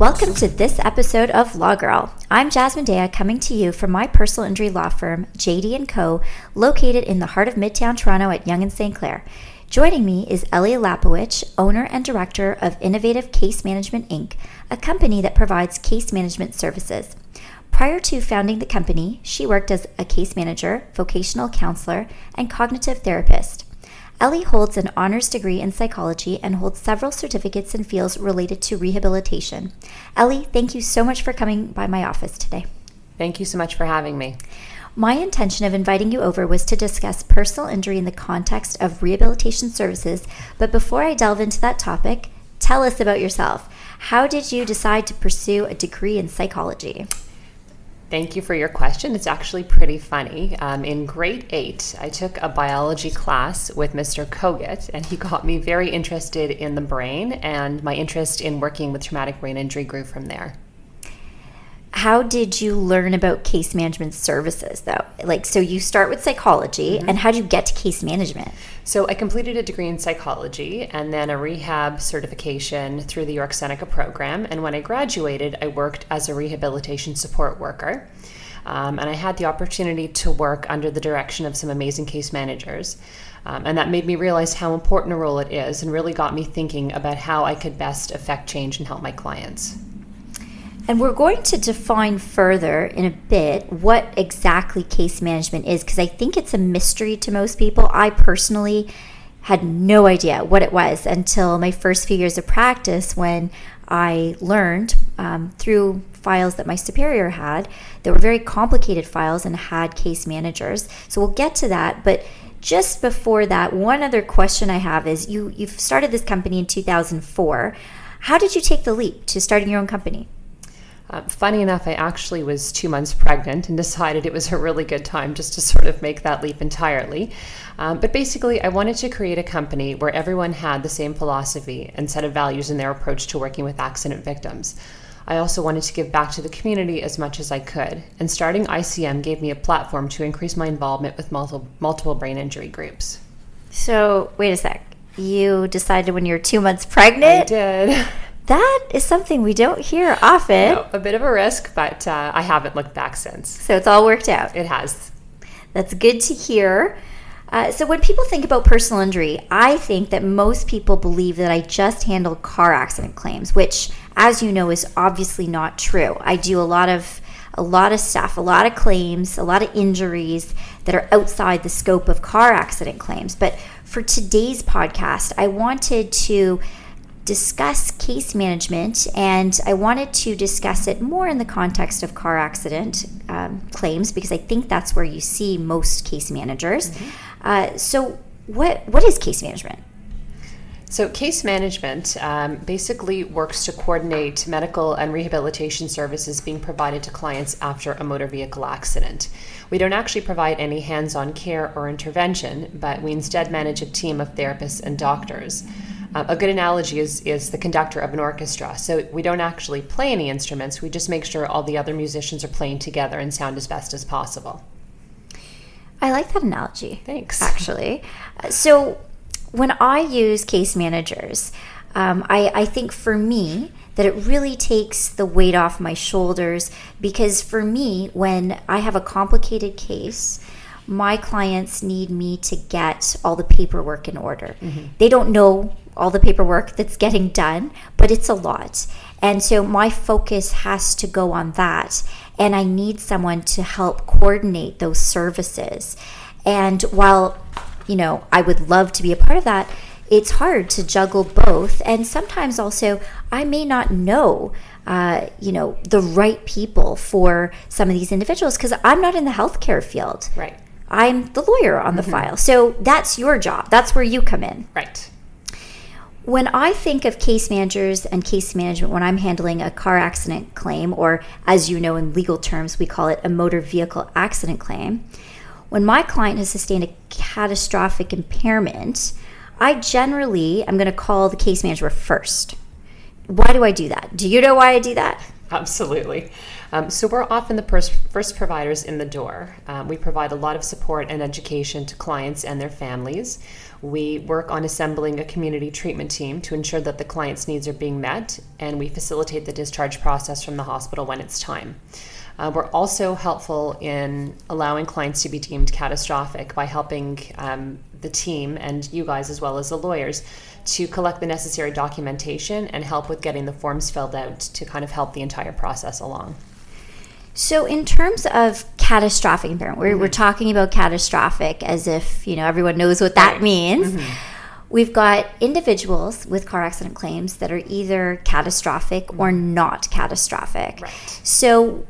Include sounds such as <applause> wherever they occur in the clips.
Welcome to this episode of Law Girl. I'm Jasmine Daya coming to you from my personal injury law firm, JD & Co., located in the heart of Midtown Toronto at Yonge and St. Clair. Joining me is Ellie Lapowich, owner and director of Innovative Case Management Inc., a company that provides case management services. Prior to founding the company, she worked as a case manager, vocational counselor, and cognitive therapist. Ellie holds an honors degree in psychology and holds several certificates in fields related to rehabilitation. Ellie, thank you so much for coming by my office today. Thank you so much for having me. My intention of inviting you over was to discuss personal injury in the context of rehabilitation services, but before I delve into that topic, tell us about yourself. How did you decide to pursue a degree in psychology? Thank you for your question. It's actually pretty funny. Um, in grade eight, I took a biology class with Mr. Kogut, and he got me very interested in the brain, and my interest in working with traumatic brain injury grew from there. How did you learn about case management services, though? Like, so you start with psychology, mm-hmm. and how did you get to case management? So, I completed a degree in psychology and then a rehab certification through the York Seneca program. And when I graduated, I worked as a rehabilitation support worker. Um, and I had the opportunity to work under the direction of some amazing case managers. Um, and that made me realize how important a role it is and really got me thinking about how I could best affect change and help my clients. And we're going to define further in a bit what exactly case management is because I think it's a mystery to most people. I personally had no idea what it was until my first few years of practice when I learned um, through files that my superior had that were very complicated files and had case managers. So we'll get to that. But just before that, one other question I have is you, you've started this company in 2004. How did you take the leap to starting your own company? Uh, funny enough, I actually was two months pregnant and decided it was a really good time just to sort of make that leap entirely. Um, but basically, I wanted to create a company where everyone had the same philosophy and set of values in their approach to working with accident victims. I also wanted to give back to the community as much as I could, and starting ICM gave me a platform to increase my involvement with multiple, multiple brain injury groups. So, wait a sec. You decided when you were two months pregnant? I did. <laughs> that is something we don't hear often. No, a bit of a risk, but uh, I haven't looked back since. So it's all worked out. It has. That's good to hear. Uh, so when people think about personal injury, I think that most people believe that I just handle car accident claims, which, as you know, is obviously not true. I do a lot of a lot of stuff, a lot of claims, a lot of injuries that are outside the scope of car accident claims. But for today's podcast, I wanted to discuss case management, and I wanted to discuss it more in the context of car accident um, claims because I think that's where you see most case managers. Mm-hmm. Uh, so, what what is case management? So, case management um, basically works to coordinate medical and rehabilitation services being provided to clients after a motor vehicle accident. We don't actually provide any hands on care or intervention, but we instead manage a team of therapists and doctors. Um, a good analogy is is the conductor of an orchestra. So we don't actually play any instruments. We just make sure all the other musicians are playing together and sound as best as possible. I like that analogy. Thanks. Actually, so when I use case managers, um, I, I think for me that it really takes the weight off my shoulders because for me, when I have a complicated case my clients need me to get all the paperwork in order. Mm-hmm. They don't know all the paperwork that's getting done, but it's a lot. And so my focus has to go on that. And I need someone to help coordinate those services. And while, you know, I would love to be a part of that, it's hard to juggle both. And sometimes also, I may not know uh, you know, the right people for some of these individuals because I'm not in the healthcare field. Right. I'm the lawyer on the mm-hmm. file. So that's your job. That's where you come in. Right. When I think of case managers and case management when I'm handling a car accident claim, or as you know in legal terms, we call it a motor vehicle accident claim, when my client has sustained a catastrophic impairment, I generally am going to call the case manager first. Why do I do that? Do you know why I do that? Absolutely. Um, so we're often the pers- first providers in the door. Um, we provide a lot of support and education to clients and their families. We work on assembling a community treatment team to ensure that the client's needs are being met, and we facilitate the discharge process from the hospital when it's time. Uh, we're also helpful in allowing clients to be deemed catastrophic by helping um, the team and you guys, as well as the lawyers, to collect the necessary documentation and help with getting the forms filled out to kind of help the entire process along. So, in terms of catastrophic impairment, we're, mm-hmm. we're talking about catastrophic as if you know everyone knows what that right. means. Mm-hmm. We've got individuals with car accident claims that are either catastrophic or not catastrophic. Right. So,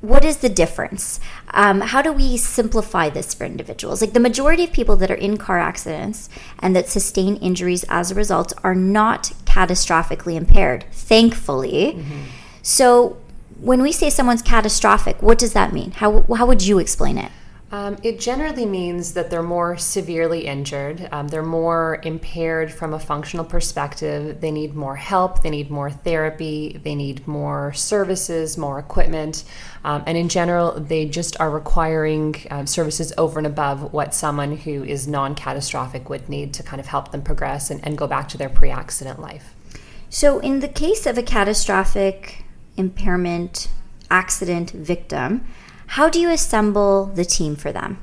what is the difference? Um, how do we simplify this for individuals? Like the majority of people that are in car accidents and that sustain injuries as a result are not catastrophically impaired, thankfully. Mm-hmm. So, when we say someone's catastrophic, what does that mean? How, how would you explain it? Um, it generally means that they're more severely injured. Um, they're more impaired from a functional perspective. They need more help. They need more therapy. They need more services, more equipment. Um, and in general, they just are requiring um, services over and above what someone who is non catastrophic would need to kind of help them progress and, and go back to their pre accident life. So, in the case of a catastrophic impairment accident victim, how do you assemble the team for them?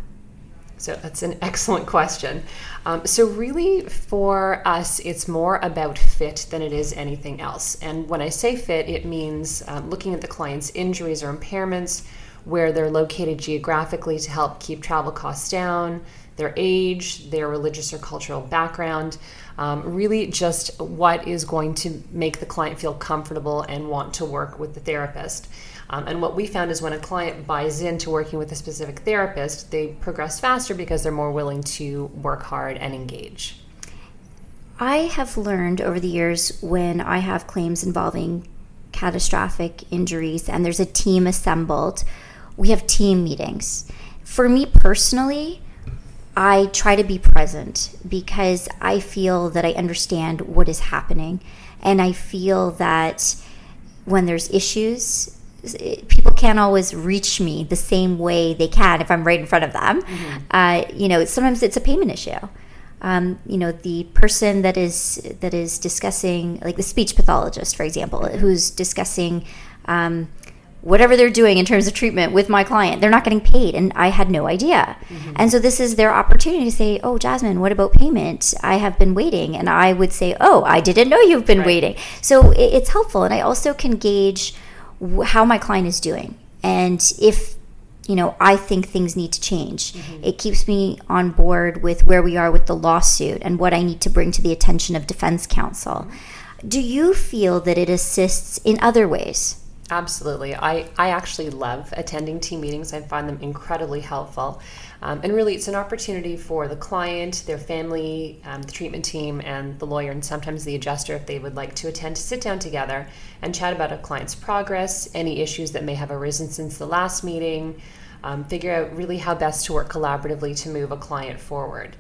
So that's an excellent question. Um, so, really, for us, it's more about fit than it is anything else. And when I say fit, it means um, looking at the client's injuries or impairments, where they're located geographically to help keep travel costs down, their age, their religious or cultural background, um, really just what is going to make the client feel comfortable and want to work with the therapist. Um, and what we found is when a client buys into working with a specific therapist, they progress faster because they're more willing to work hard and engage. I have learned over the years when I have claims involving catastrophic injuries and there's a team assembled, we have team meetings. For me personally, I try to be present because I feel that I understand what is happening. And I feel that when there's issues, people can't always reach me the same way they can if I'm right in front of them. Mm-hmm. Uh, you know, sometimes it's a payment issue. Um, you know, the person that is that is discussing, like the speech pathologist, for example, who's discussing um, whatever they're doing in terms of treatment with my client, they're not getting paid, and I had no idea. Mm-hmm. And so this is their opportunity to say, "Oh, Jasmine, what about payment? I have been waiting," and I would say, "Oh, I didn't know you've been right. waiting." So it's helpful, and I also can gauge how my client is doing and if you know i think things need to change mm-hmm. it keeps me on board with where we are with the lawsuit and what i need to bring to the attention of defense counsel mm-hmm. do you feel that it assists in other ways Absolutely. I, I actually love attending team meetings. I find them incredibly helpful. Um, and really, it's an opportunity for the client, their family, um, the treatment team, and the lawyer, and sometimes the adjuster, if they would like to attend, to sit down together and chat about a client's progress, any issues that may have arisen since the last meeting, um, figure out really how best to work collaboratively to move a client forward.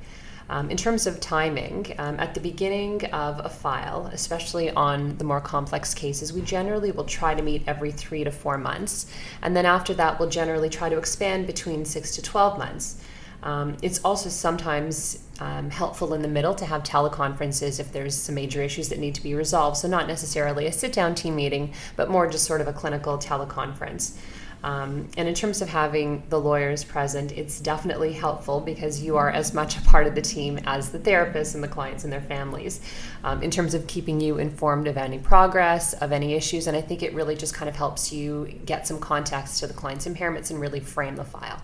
Um, in terms of timing, um, at the beginning of a file, especially on the more complex cases, we generally will try to meet every three to four months. And then after that, we'll generally try to expand between six to 12 months. Um, it's also sometimes um, helpful in the middle to have teleconferences if there's some major issues that need to be resolved. So, not necessarily a sit down team meeting, but more just sort of a clinical teleconference. Um, and in terms of having the lawyers present, it's definitely helpful because you are as much a part of the team as the therapists and the clients and their families um, in terms of keeping you informed of any progress, of any issues. And I think it really just kind of helps you get some context to the client's impairments and really frame the file.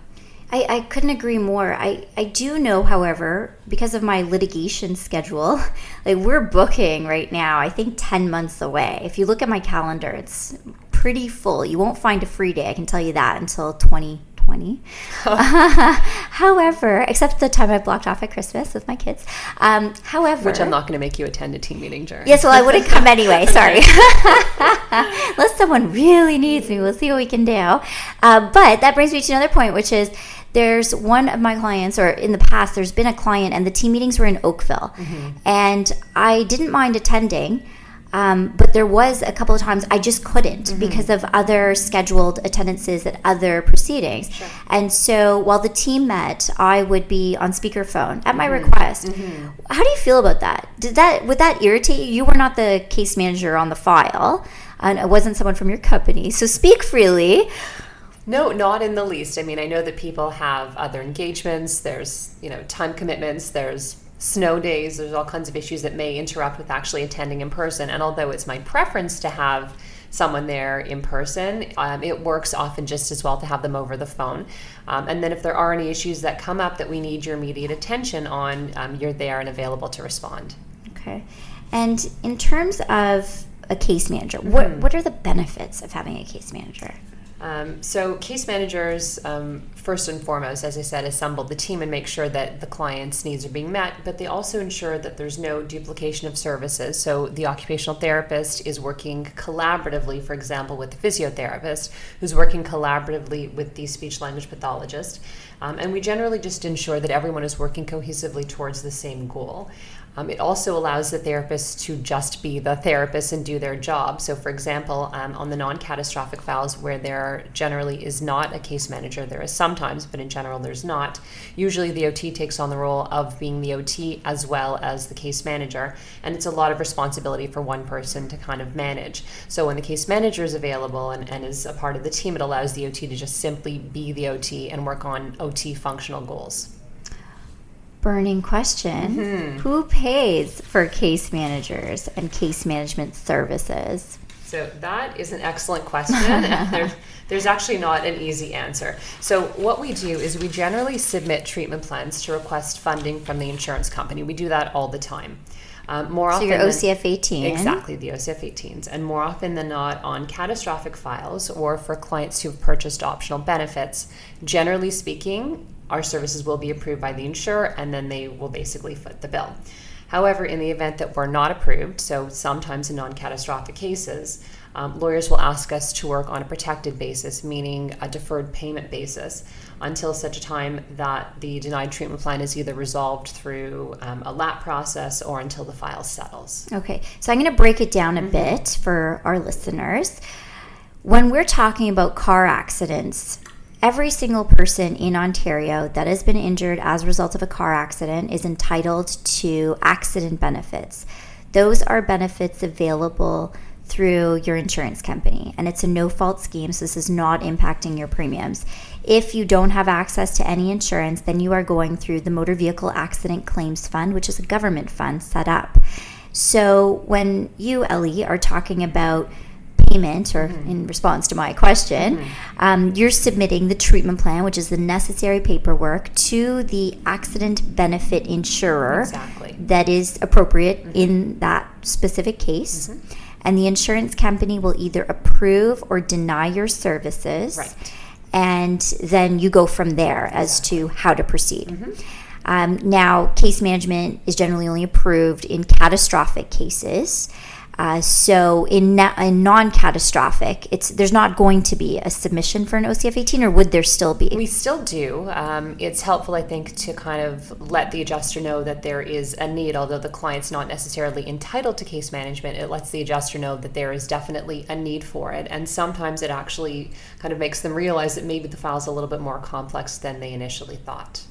I, I couldn't agree more. I, I do know, however, because of my litigation schedule, <laughs> like we're booking right now, I think 10 months away. If you look at my calendar, it's pretty full. You won't find a free day, I can tell you that, until 2020. <laughs> however, except the time I blocked off at Christmas with my kids. Um, however, which I'm not going to make you attend a team meeting during. Yes, well, I wouldn't come <laughs> anyway. Sorry, <laughs> unless someone really needs me, we'll see what we can do. Uh, but that brings me to another point, which is there's one of my clients, or in the past, there's been a client, and the team meetings were in Oakville, mm-hmm. and I didn't mind attending Um, but there was a couple of times I just couldn't Mm-hmm. because of other scheduled attendances at other proceedings. And so while the team met, I would be on speakerphone at my Mm-hmm. request. How do you feel about that? Did that would that irritate you? You were not the case manager on the file, and it wasn't someone from your company. So speak freely. No, not in the least. I mean, I know that people have other engagements. There's, you know, time commitments. There's snow days. There's all kinds of issues that may interrupt with actually attending in person. And although it's my preference to have someone there in person, um, it works often just as well to have them over the phone. Um, and then if there are any issues that come up that we need your immediate attention on, um, you're there and available to respond. Okay. And in terms of a case manager, what Mm-hmm. what are the benefits of having a case manager? Um, so, case managers, um, first and foremost, as I said, assemble the team and make sure that the client's needs are being met, but they also ensure that there's no duplication of services. So, the occupational therapist is working collaboratively, for example, with the physiotherapist, who's working collaboratively with the speech language pathologist. Um, and we generally just ensure that everyone is working cohesively towards the same goal. Um, it also allows the therapist to just be the therapist and do their job. So, for example, um, on the non catastrophic files where there generally is not a case manager, there is sometimes, but in general, there's not. Usually, the OT takes on the role of being the OT as well as the case manager, and it's a lot of responsibility for one person to kind of manage. So, when the case manager is available and, and is a part of the team, it allows the OT to just simply be the OT and work on OT functional goals. Burning question. Mm-hmm. Who pays for case managers and case management services? So that is an excellent question. <laughs> there's, there's actually not an easy answer. So what we do is we generally submit treatment plans to request funding from the insurance company. We do that all the time. Um, more So often your OCF 18. Exactly, the OCF 18s. And more often than not, on catastrophic files or for clients who've purchased optional benefits, generally speaking, our services will be approved by the insurer and then they will basically foot the bill. However, in the event that we're not approved, so sometimes in non catastrophic cases, um, lawyers will ask us to work on a protected basis, meaning a deferred payment basis, until such a time that the denied treatment plan is either resolved through um, a LAT process or until the file settles. Okay, so I'm going to break it down Mm-hmm. a bit for our listeners. When we're talking about car accidents, every single person in Ontario that has been injured as a result of a car accident is entitled to accident benefits. Those are benefits available through your insurance company, and it's a no fault scheme, so this is not impacting your premiums. If you don't have access to any insurance, then you are going through the Motor Vehicle Accident Claims Fund, which is a government fund set up. So when you, Ellie, are talking about payment or in response to my question, um, you're submitting the treatment plan, which is the necessary paperwork, to the accident benefit insurer Exactly. that is appropriate in that specific case. Mm-hmm. And the insurance company will either approve or deny your services. Right. And then you go from there as to how to proceed. Mm-hmm. Um, now, case management is generally only approved in catastrophic cases. Uh, so in, na- in non-catastrophic, it's there's not going to be a submission for an OCF 18, or would there still be? We still do. Um, it's helpful, I think, to kind of let the adjuster know that there is a need, although the client's not necessarily entitled to case management. It lets the adjuster know that there is definitely a need for it. And sometimes it actually kind of makes them realize that maybe the file's a little bit more complex than they initially thought.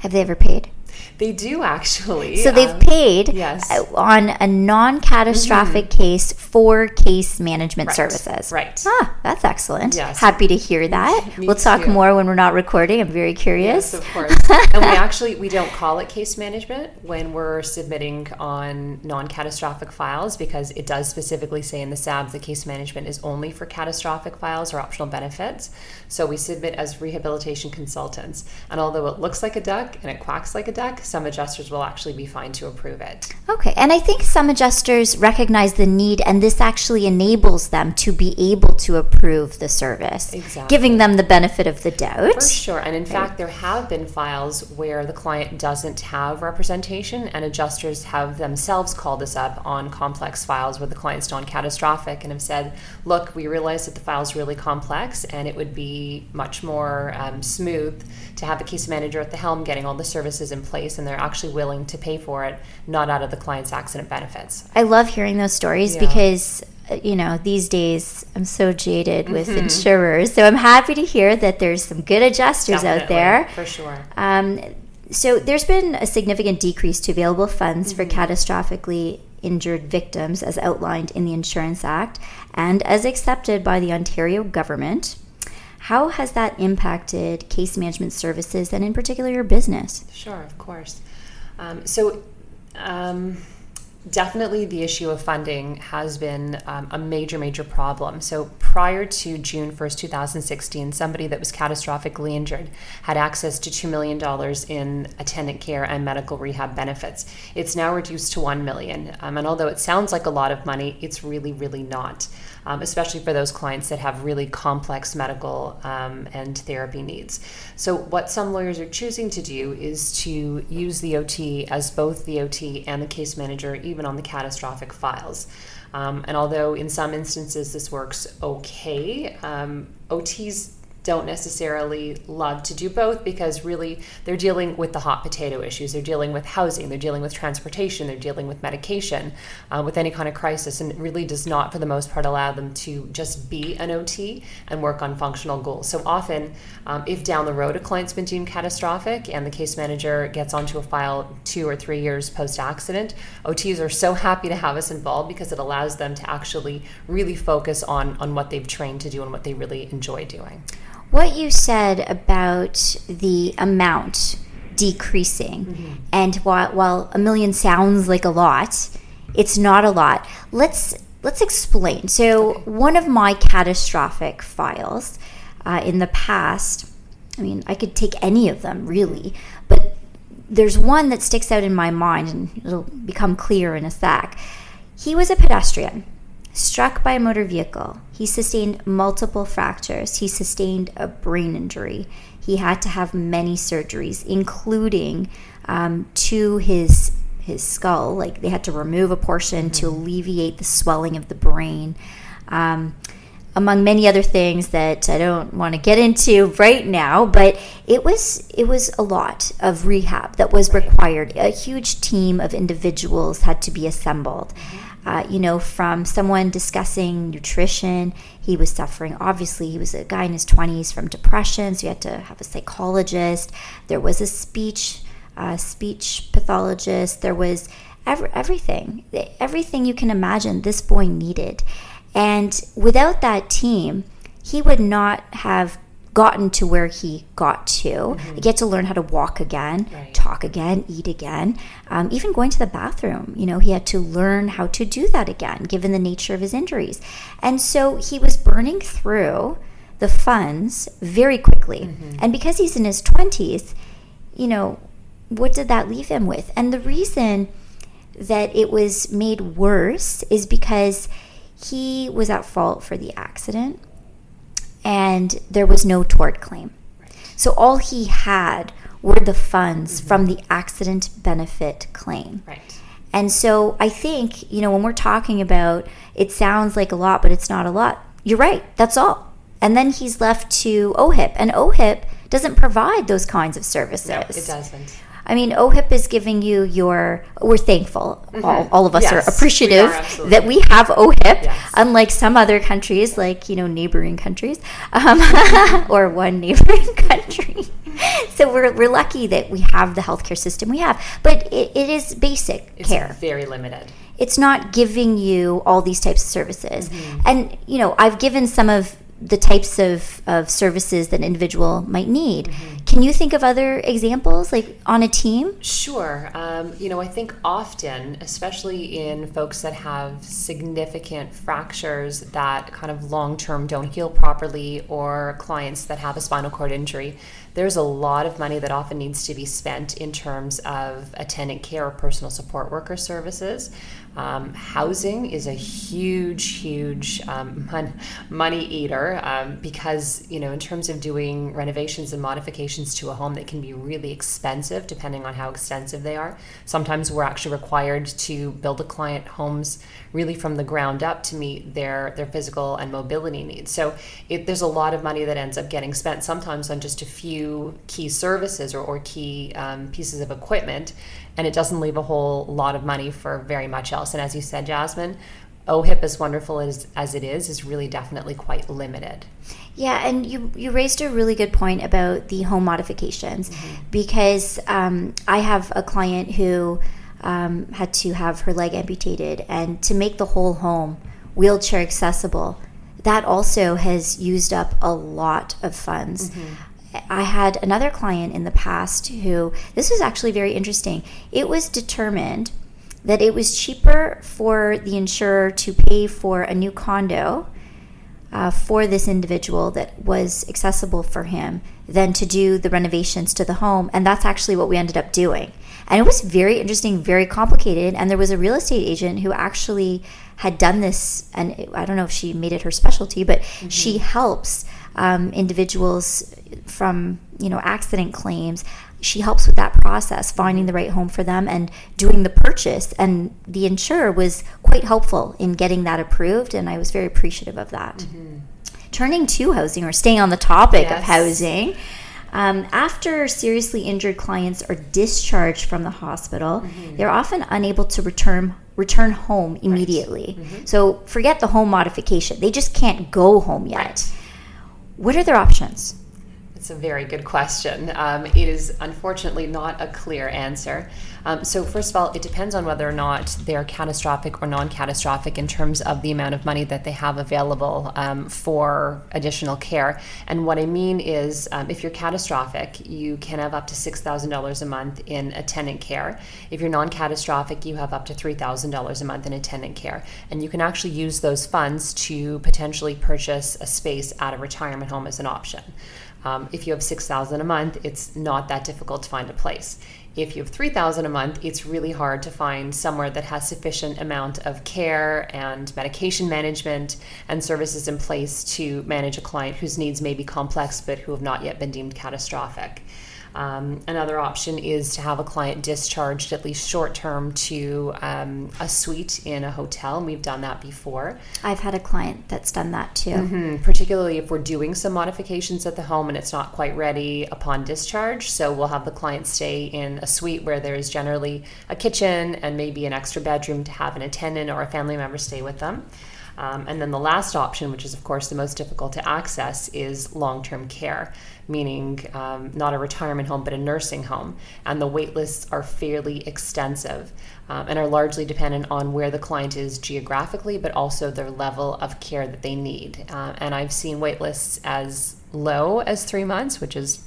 Have they ever paid? They do actually. So they've um, paid yes. uh, on a non-catastrophic case for case management Right. services. Right. Ah, that's excellent. Yes. Happy to hear that. <laughs> We'll talk too. more when we're not recording. I'm very curious. Yes, of <laughs> course. and we actually we don't call it case management when we're submitting on non-catastrophic files because it does specifically say in the SAB that case management is only for catastrophic files or optional benefits. So we submit as rehabilitation consultants. And although it looks like a duck and it quacks like a duck, some adjusters will actually be fine to approve it. Okay, and I think some adjusters recognize the need, and this actually enables them to be able to approve the service, Exactly. giving them the benefit of the doubt. For sure. And in fact, there have been files where the client doesn't have representation, and adjusters have themselves called us up on complex files where the client's non catastrophic and have said, Look, we realize that the file's really complex, and it would be much more um, smooth to have a case manager at the helm getting all the services in place place and they're actually willing to pay for it, not out of the client's accident benefits. I love hearing those stories yeah. because uh, you know, these days I'm so jaded with mm-hmm. insurers. So I'm happy to hear that there's some good adjusters Definitely, out there. For sure. Um, so there's been a significant decrease to available funds mm-hmm. for catastrophically injured victims as outlined in the Insurance Act and as accepted by the Ontario government. How has that impacted case management services and, in particular, your business? Sure, of course. Um, so, um, definitely the issue of funding has been um, a major, major problem. So prior to June 1st, 2016, somebody that was catastrophically injured had access to $2 million in attendant care and medical rehab benefits. It's now reduced to 1 million. Um, and although it sounds like a lot of money, it's really, really not um, especially for those clients that have really complex medical um, and therapy needs. So, what some lawyers are choosing to do is to use the OT as both the OT and the case manager, even on the catastrophic files. Um, and although in some instances this works okay, um, OTs don't necessarily love to do both because really they're dealing with the hot potato issues. They're dealing with housing, they're dealing with transportation, they're dealing with medication, uh, with any kind of crisis, and it really does not, for the most part, allow them to just be an OT and work on functional goals. So often, um, if down the road a client's been deemed catastrophic and the case manager gets onto a file two or three years post accident, OTs are so happy to have us involved because it allows them to actually really focus on, on what they've trained to do and what they really enjoy doing. What you said about the amount decreasing, mm-hmm. and while, while a million sounds like a lot, it's not a lot. Let's let's explain. So, okay. one of my catastrophic files uh, in the past, I mean, I could take any of them really, but there's one that sticks out in my mind, and it'll become clear in a sec. He was a pedestrian struck by a motor vehicle. He sustained multiple fractures. He sustained a brain injury. He had to have many surgeries, including um, to his his skull. Like they had to remove a portion mm-hmm. to alleviate the swelling of the brain. Um, among many other things that I don't want to get into right now, but it was it was a lot of rehab that was required. A huge team of individuals had to be assembled. Mm-hmm uh, you know, from someone discussing nutrition. He was suffering, obviously, he was a guy in his 20s from depression, so he had to have a psychologist. There was a speech, uh, speech pathologist. There was every, everything, everything you can imagine this boy needed. And without that team, he would not have gotten to where he got to. Mm-hmm. Get to learn how to walk again, right. talk again, eat again, um, even going to the bathroom. You know, he had to learn how to do that again, given the nature of his injuries. And so he was burning through the funds very quickly. Mm-hmm. And because he's in his 20s, you know, what did that leave him with? And the reason that it was made worse is because he was at fault for the accident and there was no tort claim. So all he had were the funds mm-hmm. from the accident benefit claim. Right. And so I think, you know, when we're talking about it sounds like a lot, but it's not a lot. You're right. That's all. And then he's left to OHIP, and OHIP doesn't provide those kinds of services. No, it doesn't. I mean, OHIP is giving you your, we're thankful. Mm-hmm. All, all of us yes, are appreciative we are, that we have OHIP, yes. unlike some other countries, like, you know, neighboring countries, um, <laughs> or one neighboring <laughs> country. so we're, we're lucky that we have the healthcare system we have. But it, it is basic it's care. very limited it's not giving you all these types of services. Mm-hmm. And, you know, I've given some of the types of, of services that an individual might need. Mm-hmm. Can you think of other examples, like on a team? Sure. Um, you know, I think often, especially in folks that have significant fractures that kind of long term don't heal properly, or clients that have a spinal cord injury, there's a lot of money that often needs to be spent in terms of attendant care or personal support worker services. Um, housing is a huge, huge um, <laughs> mon- money eater um, because you know, in terms of doing renovations and modifications to a home, they can be really expensive depending on how extensive they are. Sometimes we're actually required to build a client homes really from the ground up to meet their their physical and mobility needs. So it, there's a lot of money that ends up getting spent sometimes on just a few key services or, or key um, pieces of equipment, and it doesn't leave a whole lot of money for very much else. And as you said, Jasmine, OHIP, as wonderful as, as it is, is really definitely quite limited. Yeah, and you, you raised a really good point about the home modifications mm-hmm. because um, I have a client who um, had to have her leg amputated, and to make the whole home wheelchair accessible, that also has used up a lot of funds. Mm-hmm. I had another client in the past who, this was actually very interesting. It was determined that it was cheaper for the insurer to pay for a new condo uh, for this individual that was accessible for him than to do the renovations to the home. And that's actually what we ended up doing. And it was very interesting, very complicated. And there was a real estate agent who actually had done this. And I don't know if she made it her specialty, but mm-hmm. she helps um, individuals from, you know, accident claims she helps with that process, finding the right home for them and doing the purchase. And the insurer was quite helpful in getting that approved, and I was very appreciative of that. Mm-hmm. Turning to housing or staying on the topic yes. of housing. Um, after seriously injured clients are discharged from the hospital, mm-hmm. they're often unable to return return home immediately. Right. Mm-hmm. So forget the home modification; they just can't go home yet. Right. What are their options? It's a very good question. Um, it is unfortunately not a clear answer. Um, so, first of all, it depends on whether or not they're catastrophic or non catastrophic in terms of the amount of money that they have available um, for additional care. And what I mean is, um, if you're catastrophic, you can have up to $6,000 a month in attendant care. If you're non catastrophic, you have up to $3,000 a month in attendant care. And you can actually use those funds to potentially purchase a space at a retirement home as an option. Um, if you have 6000 a month, it's not that difficult to find a place. If you have 3000 a month, it's really hard to find somewhere that has sufficient amount of care and medication management and services in place to manage a client whose needs may be complex but who have not yet been deemed catastrophic. Um, another option is to have a client discharged at least short term to um, a suite in a hotel. And we've done that before. I've had a client that's done that too. Mm-hmm. Particularly if we're doing some modifications at the home and it's not quite ready upon discharge. So we'll have the client stay in a suite where there's generally a kitchen and maybe an extra bedroom to have an attendant or a family member stay with them. Um, and then the last option, which is of course the most difficult to access, is long term care, meaning um, not a retirement home but a nursing home. And the wait lists are fairly extensive um, and are largely dependent on where the client is geographically, but also their level of care that they need. Uh, and I've seen wait lists as low as three months, which is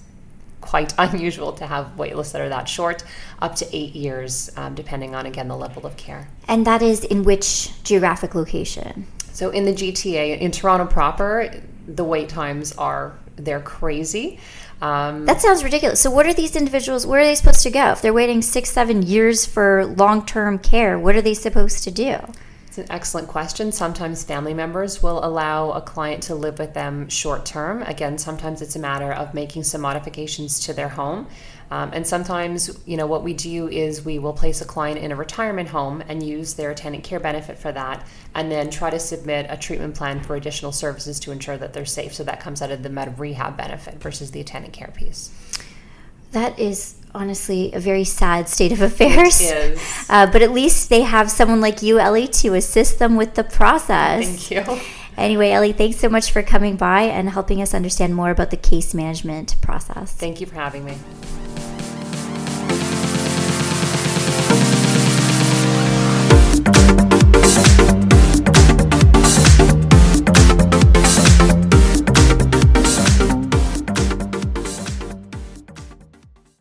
quite <laughs> unusual to have waitlists that are that short, up to eight years, um, depending on again the level of care. And that is in which geographic location? So in the GTA, in Toronto proper, the wait times are they're crazy. Um, that sounds ridiculous. So, what are these individuals? Where are they supposed to go if they're waiting six, seven years for long-term care? What are they supposed to do? It's an excellent question. Sometimes family members will allow a client to live with them short term. Again, sometimes it's a matter of making some modifications to their home. Um, and sometimes, you know, what we do is we will place a client in a retirement home and use their attendant care benefit for that, and then try to submit a treatment plan for additional services to ensure that they're safe. So that comes out of the med rehab benefit versus the attendant care piece. That is honestly a very sad state of affairs. <laughs> Uh, but at least they have someone like you, Ellie, to assist them with the process. Thank you. <laughs> Anyway, Ellie, thanks so much for coming by and helping us understand more about the case management process. Thank you for having me.